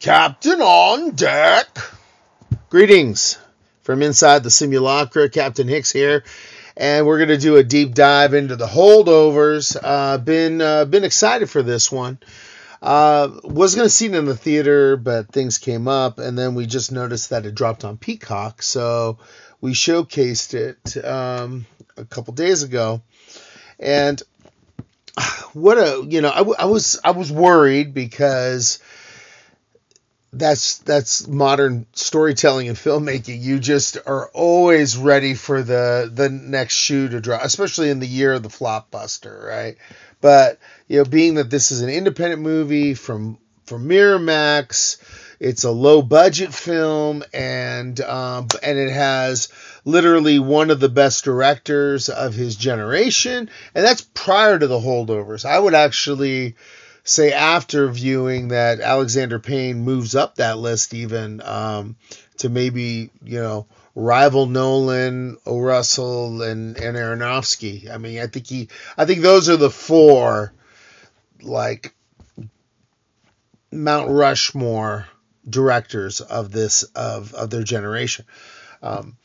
Captain on deck. Greetings from inside the simulacra. Captain Hicks here, and we're going to do a deep dive into the holdovers. Uh, been uh, been excited for this one. Uh, was going to see it in the theater, but things came up, and then we just noticed that it dropped on Peacock, so we showcased it um, a couple days ago, and what a you know I, I was I was worried because that's that's modern storytelling and filmmaking. You just are always ready for the the next shoe to drop, especially in the year of the flopbuster, right? But you know, being that this is an independent movie from from Miramax, it's a low budget film, and um, and it has literally one of the best directors of his generation, and that's prior to the holdovers. I would actually say after viewing that Alexander Payne moves up that list even um, to maybe you know rival Nolan, O. Russell, and and Aronofsky. I mean, I think he, I think those are the four like Mount Rushmore directors of this of of their generation. Um,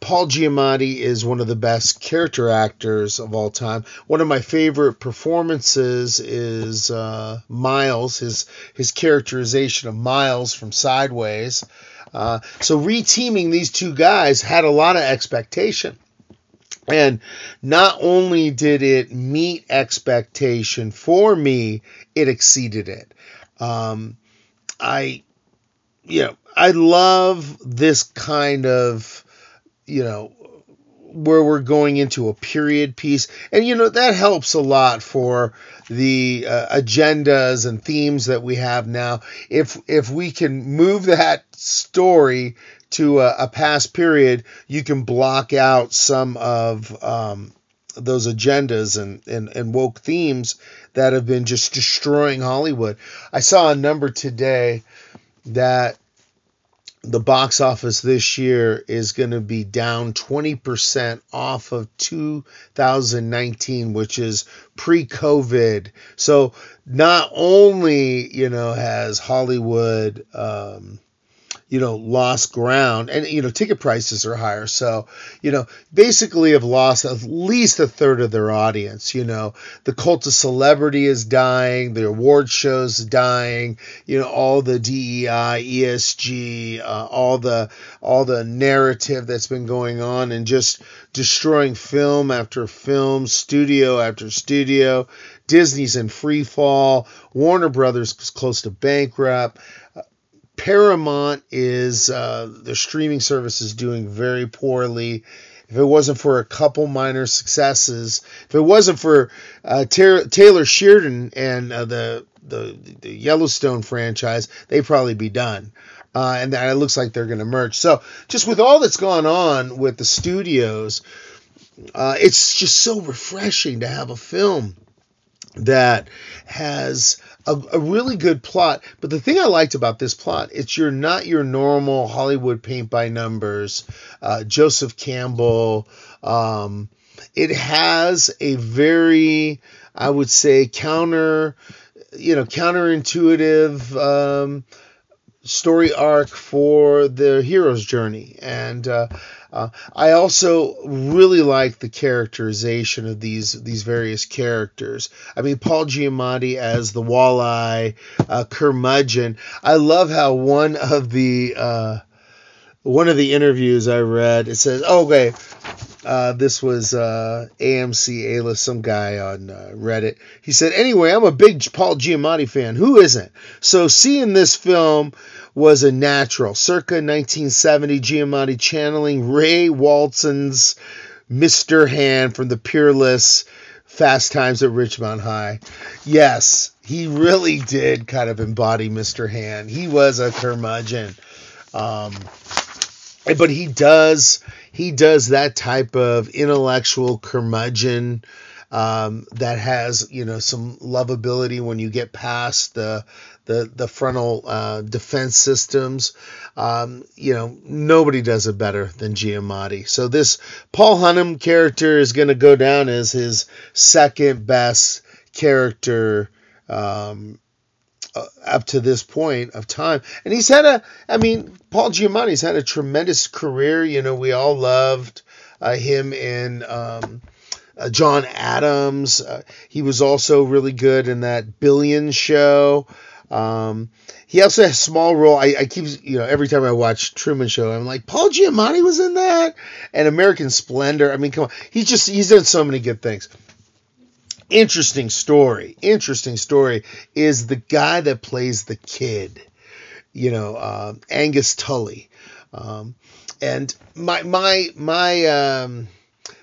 Paul Giamatti is one of the best character actors of all time. One of my favorite performances is uh, Miles, his his characterization of Miles from Sideways. Uh, so reteaming these two guys had a lot of expectation. And not only did it meet expectation for me, it exceeded it. Um, I, you know, I love this kind of you know, where we're going into a period piece. And, you know, that helps a lot for the uh, agendas and themes that we have now. If, if we can move that story to a, a past period, you can block out some of, um, those agendas and, and, and woke themes that have been just destroying Hollywood. I saw a number today that the box office this year is going to be down 20% off of 2019 which is pre-covid. So not only you know has hollywood um, you know, lost ground. And, you know, ticket prices are higher. So, you know, basically have lost at least a third of their audience. You know, the cult of celebrity is dying, the award shows dying, you know, all the DEI, ESG, uh, all the all the narrative that's been going on and just destroying film after film, studio after studio. Disney's in free fall. Warner Brothers is close to bankrupt. Paramount is uh, the streaming service is doing very poorly. If it wasn't for a couple minor successes, if it wasn't for uh, Taylor Sheridan and uh, the, the the Yellowstone franchise, they'd probably be done. Uh, and it looks like they're going to merge. So just with all that's gone on with the studios, uh, it's just so refreshing to have a film that has a, a, really good plot. But the thing I liked about this plot, it's you're not your normal Hollywood paint by numbers, uh, Joseph Campbell. Um, it has a very, I would say, counter, you know, counterintuitive um, story arc for the hero's journey, and uh, uh, I also really like the characterization of these these various characters. I mean, Paul Giamatti as the Walleye uh, curmudgeon. I love how one of the uh, one of the interviews I read it says, oh, "Okay, uh, this was uh, AMC A list, some guy on uh, Reddit. He said, Anyway, I'm a big Paul Giamatti fan. Who isn't? So, seeing this film was a natural. Circa 1970, Giamatti channeling Ray Walston's Mr. Hand from the peerless Fast Times at Ridgemont High. Yes, he really did kind of embody Mr. Hand. He was a curmudgeon. Um, but he does he does that type of intellectual curmudgeon um, that has you know some lovability when you get past the the the frontal uh, defense systems. Um, you know nobody does it better than Giamatti. So this Paul Hunham character is going to go down as his second best character um, uh, up to this point of time. And he's had a, I mean, Paul Giamatti's had a tremendous career. You know, we all loved uh, him in um, uh, John Adams. Uh, he was also really good in that Billion show. Um, he also has a small role. I, I, keep, you know, every time I watch Truman Show, I'm like, Paul Giamatti was in that, and American Splendor. I mean, come on, he's just he's done so many good things interesting story. Interesting story is the guy that plays the kid, you know, uh, Angus Tully. Um, and my my my um,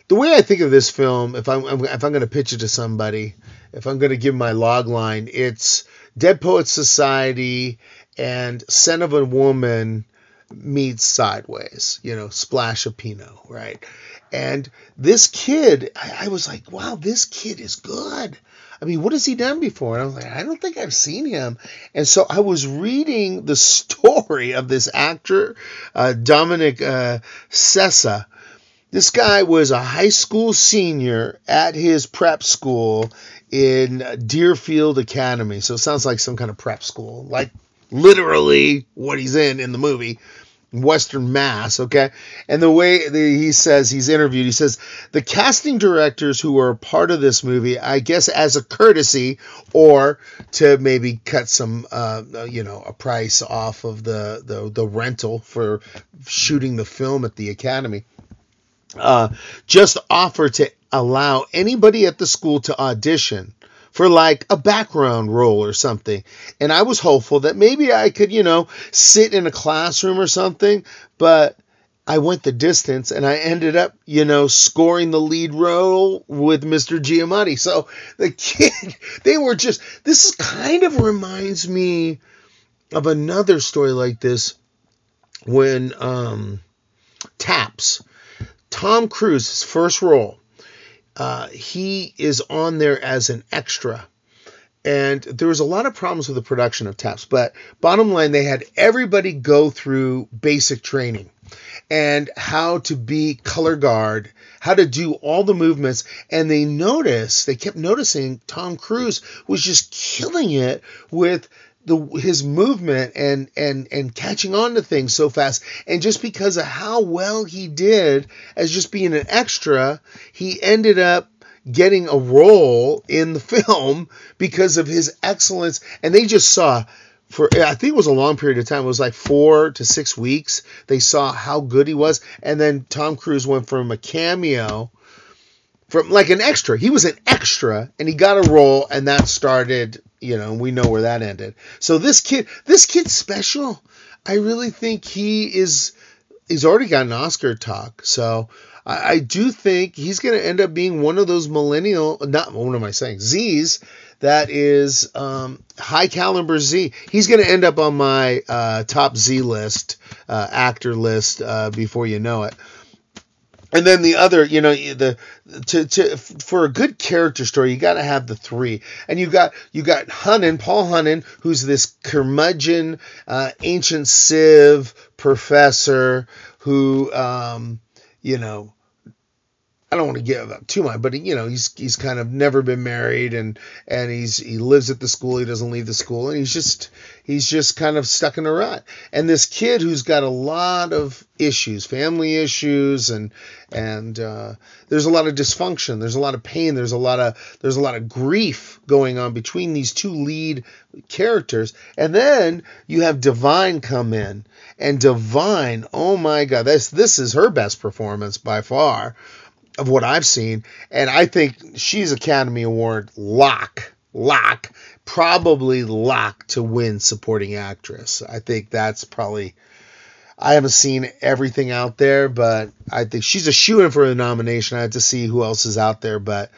the way I think of this film, if I'm if I'm going to pitch it to somebody, if I'm going to give my log line, it's Dead Poets Society and Scent of a Woman meets Sideways. You know, Splash of Pinot, right? And this kid, I, I, was like, wow, this kid is good. I mean, what has he done before? And I was like, I don't think I've seen him. And so I was reading the story of this actor, uh, Dominic uh, Sessa. This guy was a high school senior at his prep school in Deerfield Academy. So it sounds like some kind of prep school, like literally what he's in in the movie. Western Mass, okay? And the way he says he's interviewed, he says the casting directors who are part of this movie, I guess as a courtesy or to maybe cut some, uh, you know, a price off of the, the, the rental for shooting the film at the Academy, uh, just offer to allow anybody at the school to audition for like a background role or something. And I was hopeful that maybe I could, you know, sit in a classroom or something, but I went the distance and I ended up, you know, scoring the lead role with Mr. Giamatti. So the kid, they were just, this is kind of reminds me of another story like this when um, Taps, Tom Cruise's first role, uh, he is on there as an extra. And there was a lot of problems with the production of Taps, but bottom line, they had everybody go through basic training and how to be color guard, how to do all the movements. And they noticed, they kept noticing Tom Cruise was just killing it with the his movement and and and catching on to things so fast and just because of how well he did as just being an extra he ended up getting a role in the film because of his excellence and they just saw for I think it was a long period of time. It was like four to six weeks. They saw how good he was, and then Tom Cruise went from a cameo from like an extra. He was an extra and he got a role and that started, you know, and we know where that ended. So this kid, this kid's special. I really think he is he's already got an Oscar talk. So I, I do think he's going to end up being one of those millennial, not what am I saying, Z's that is um, high caliber Z. He's going to end up on my uh, top Z list, uh, actor list uh, before you know it and then the other, you know, the to to for a good character story, you got to have the three, and you got you got Hunham, Paul Hunham, who's this curmudgeon, uh, ancient civ professor who, um, you know, I don't want to give up too much, but you know, he's he's kind of never been married and and he's he lives at the school, he doesn't leave the school, and he's just he's just kind of stuck in a rut. And this kid who's got a lot of issues, family issues, and and uh, there's a lot of dysfunction, there's a lot of pain, there's a lot of there's a lot of grief going on between these two lead characters, and then you have Da'Vine come in, and Da'Vine, oh my God, this this is her best performance by far of what I've seen, and I think she's Academy Award lock, lock, probably lock to win supporting actress. I think that's probably. I haven't seen everything out there, but I think she's a shoe in for a nomination. I have to see who else is out there, but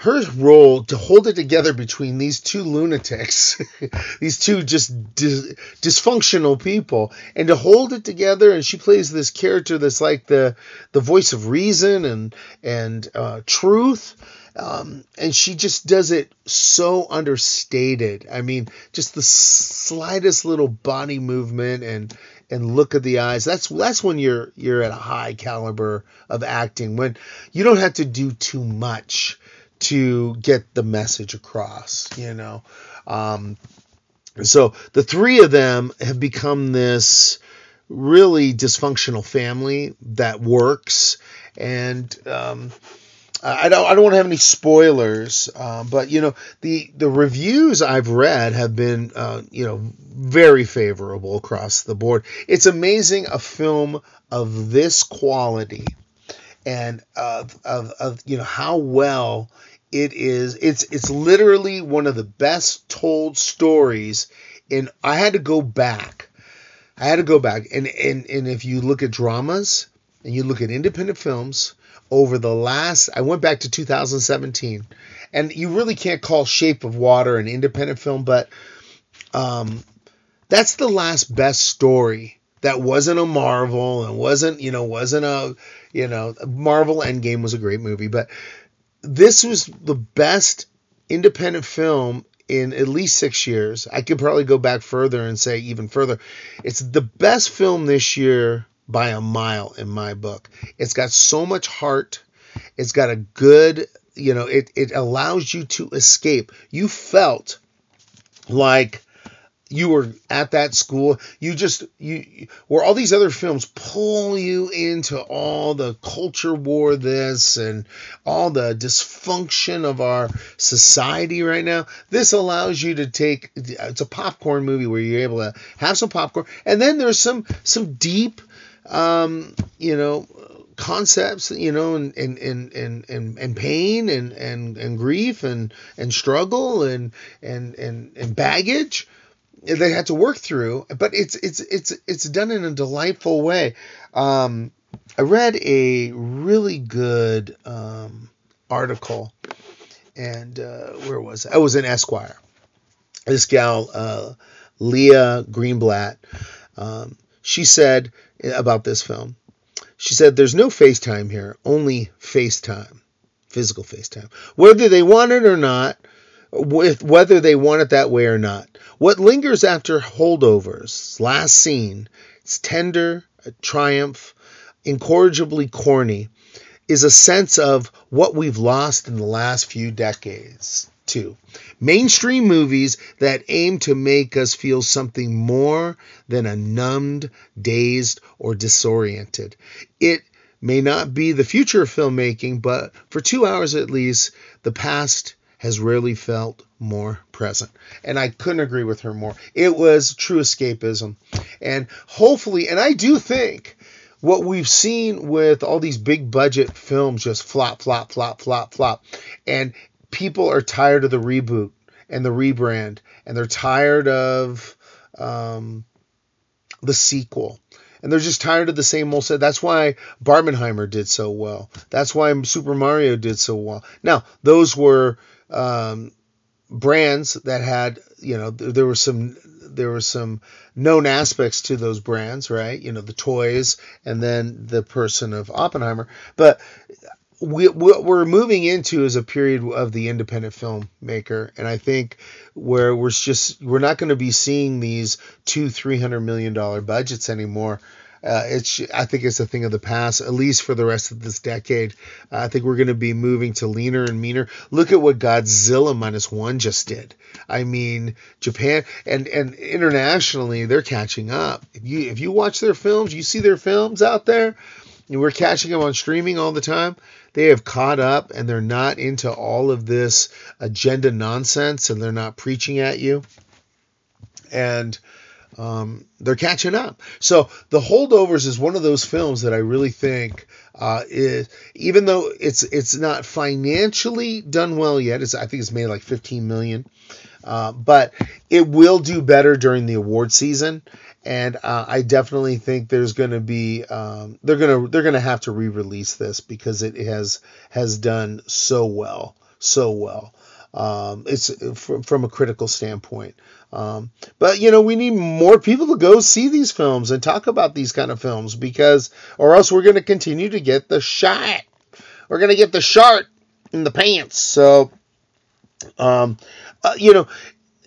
her role to hold it together between these two lunatics, these two just dis- dysfunctional people, and to hold it together. And she plays this character that's like the the voice of reason and and uh, truth. Um, and she just does it so understated. I mean, just the slightest little body movement and and look at the eyes. That's that's when you're you're at a high caliber of acting. When you don't have to do too much to get the message across, you know. Um, So the three of them have become this really dysfunctional family that works, and um, I don't I don't want to have any spoilers, uh, but you know the the reviews I've read have been uh, you know very favorable across the board. It's amazing a film of this quality and of, of, of you know how well it is it's it's literally one of the best told stories in I had to go back. I had to go back and and and if you look at dramas and you look at independent films over the last I went back to 2017 and you really can't call Shape of Water an independent film but um that's the last best story that wasn't a Marvel and wasn't, you know, wasn't a, you know, Marvel Endgame was a great movie, but this was the best independent film in at least six years. I could probably go back further and say even further. It's the best film this year by a mile in my book. It's got so much heart. It's got a good, you know, it, it allows you to escape. You felt like you were at that school you just you where all these other films pull you into all the culture war this and all the dysfunction of our society right now? This allows you to take it's a popcorn movie where you're able to have some popcorn. And then there's some some deep um you know concepts, you know, and and and and and, pain and, and and grief and and struggle and and and, and baggage they had to work through, but it's it's it's it's done in a delightful way. Um, I read a really good um, article, and uh, where was it? I was in Esquire. This gal, uh, Leah Greenblatt, um, she said about this film. She said, "There's no FaceTime here, only FaceTime, physical FaceTime. Whether they want it or not, with whether they want it that way or not." What lingers after holdovers, last scene, it's tender, a triumph, incorrigibly corny, is a sense of what we've lost in the last few decades, too. Mainstream movies that aim to make us feel something more than a numbed, dazed, or disoriented. It may not be the future of filmmaking, but for two hours at least, the past has rarely felt more present. And I couldn't agree with her more. It was true escapism. And hopefully, and I do think what we've seen with all these big budget films just flop, flop, flop, flop, flop. And people are tired of the reboot and the rebrand, and they're tired of um, the sequel and they're just tired of the same old set. That's why Barbenheimer did so well. That's why Super Mario did so well. Now, those were um, brands that had, you know, there, there were some there were some known aspects to those brands, right? You know, the toys and then the person of Oppenheimer. But we, what we're moving into is a period of the independent filmmaker, and I think where we're just we're not going to be seeing these two three hundred million dollar budgets anymore. Uh, it's I think it's a thing of the past, at least for the rest of this decade. Uh, I think we're going to be moving to leaner and meaner. Look at what Godzilla minus one just did. I mean, Japan and and internationally they're catching up. If you if you watch their films, you see their films out there. We're catching them on streaming all the time. They have caught up and they're not into all of this agenda nonsense and they're not preaching at you. And um, they're catching up. So the holdovers is one of those films that I really think uh, is, even though it's it's not financially done well yet. It's I think it's made like 15 million, uh, but it will do better during the award season. And uh, I definitely think there's going to be um, they're gonna they're gonna have to re-release this because it has has done so well so well. Um, it's from, from a critical standpoint. Um, but you know, we need more people to go see these films and talk about these kind of films because, or else we're going to continue to get the shot. We're going to get the shart in the pants. So, um, uh, you know,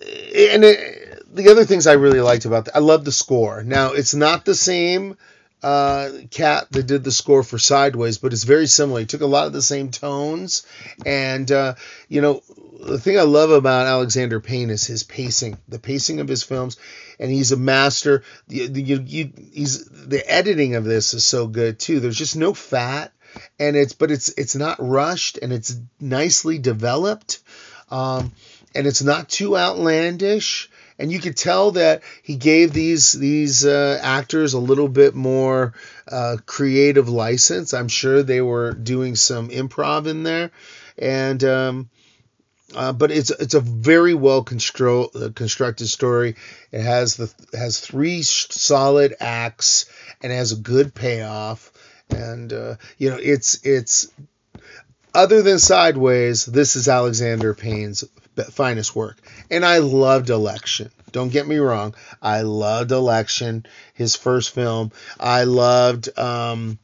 and it, the other things I really liked about that, I love the score. Now, it's not the same uh, cat that did the score for Sideways, but it's very similar. He took a lot of the same tones, and uh, you know the thing I love about Alexander Payne is his pacing, the pacing of his films, and he's a master. You, you, you, he's the editing of this is so good too. There's just no fat, and it's but it's it's not rushed and it's nicely developed, um, and it's not too outlandish. And you could tell that he gave these these uh, actors a little bit more uh, creative license. I'm sure they were doing some improv in there, and um, uh, but it's it's a very well uh, constructed story. It has the has three solid acts and has a good payoff. And uh, you know, it's it's other than Sideways, this is Alexander Payne's finest work. And I loved Election. Don't get me wrong. I loved Election, his first film. I loved um,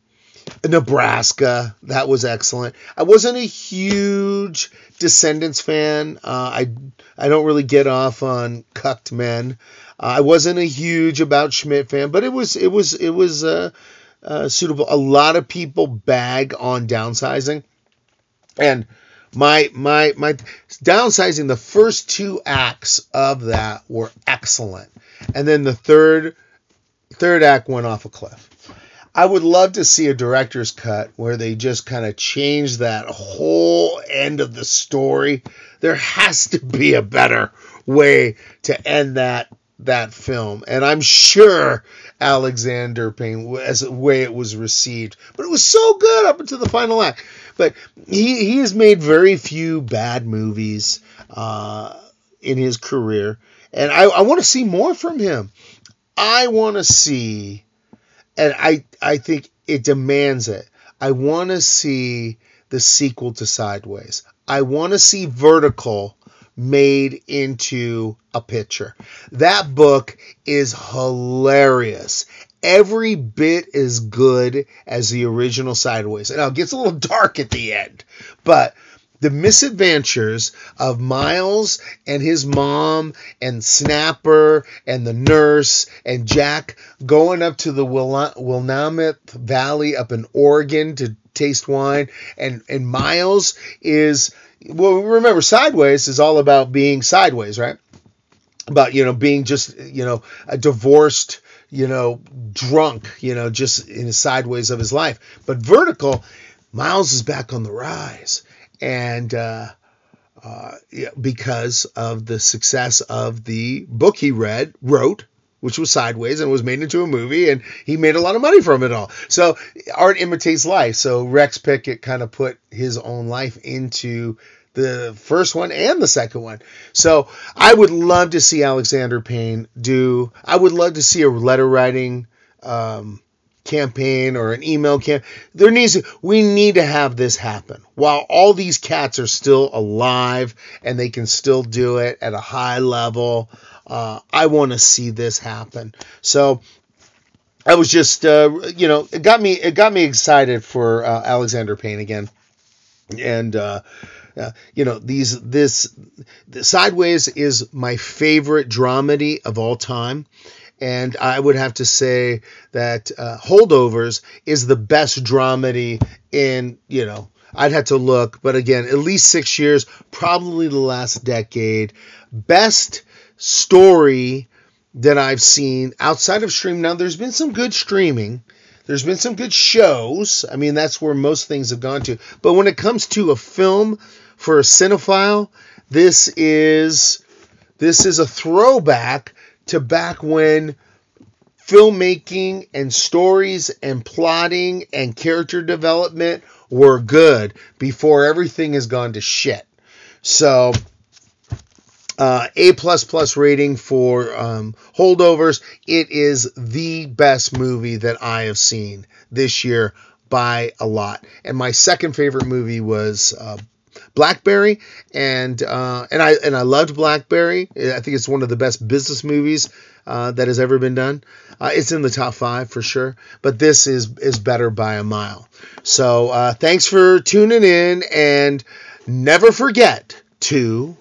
Nebraska. That was excellent. I wasn't a huge Descendants fan. Uh, I I don't really get off on cucked men. Uh, I wasn't a huge About Schmidt fan, but it was it was it was uh, uh, suitable. A lot of people bag on downsizing, and my my my downsizing. The first two acts of that were excellent, and then the third third act went off a cliff. I would love to see a director's cut where they just kind of change that whole end of the story. There has to be a better way to end that that film, and I'm sure Alexander Payne as the way it was received, but it was so good up until the final act. But he he has made very few bad movies uh, in his career, and I, I want to see more from him. I want to see and I I think it demands it. I want to see the sequel to Sideways. I want to see Vertical made into a picture. That book is hilarious. Every bit as good as the original Sideways. Now oh, it gets a little dark at the end, but the misadventures of Miles and his mom and Snapper and the nurse and Jack going up to the Willamette Valley up in Oregon to taste wine. And and Miles is well remember Sideways is all about being sideways right? About you know being just you know a divorced you know drunk you know just in the sideways of his life. But vertical Miles is back on the rise and uh, uh, because of the success of the book he read, wrote, which was Sideways and was made into a movie, and he made a lot of money from it all. So art imitates life. So Rex Pickett kind of put his own life into the first one and the second one. So I would love to see Alexander Payne do. I would love to see a letter writing. Um, campaign or an email camp. There needs to, we need to have this happen while all these cats are still alive and they can still do it at a high level. Uh, I want to see this happen. So I was just, uh, you know, it got me, it got me excited for uh, Alexander Payne again, and. Uh, uh, you know these this sideways is my favorite dramedy of all time and I would have to say that uh, Holdovers is the best dramedy in, you know, I'd have to look, but again, at least six years, probably the last decade. Best story that I've seen outside of stream. Now, there's been some good streaming. There's been some good shows. I mean, that's where most things have gone to. But when it comes to a film for a cinephile, this is this is a throwback to back when filmmaking and stories and plotting and character development were good before everything has gone to shit. So, uh, A plus plus rating for um, holdovers. It is the best movie that I have seen this year by a lot. And my second favorite movie was uh, Blackberry, and uh, and I and I loved Blackberry. I think it's one of the best business movies uh, that has ever been done. Uh, it's in the top five for sure, but this is is better by a mile. So uh, thanks for tuning in, and never forget to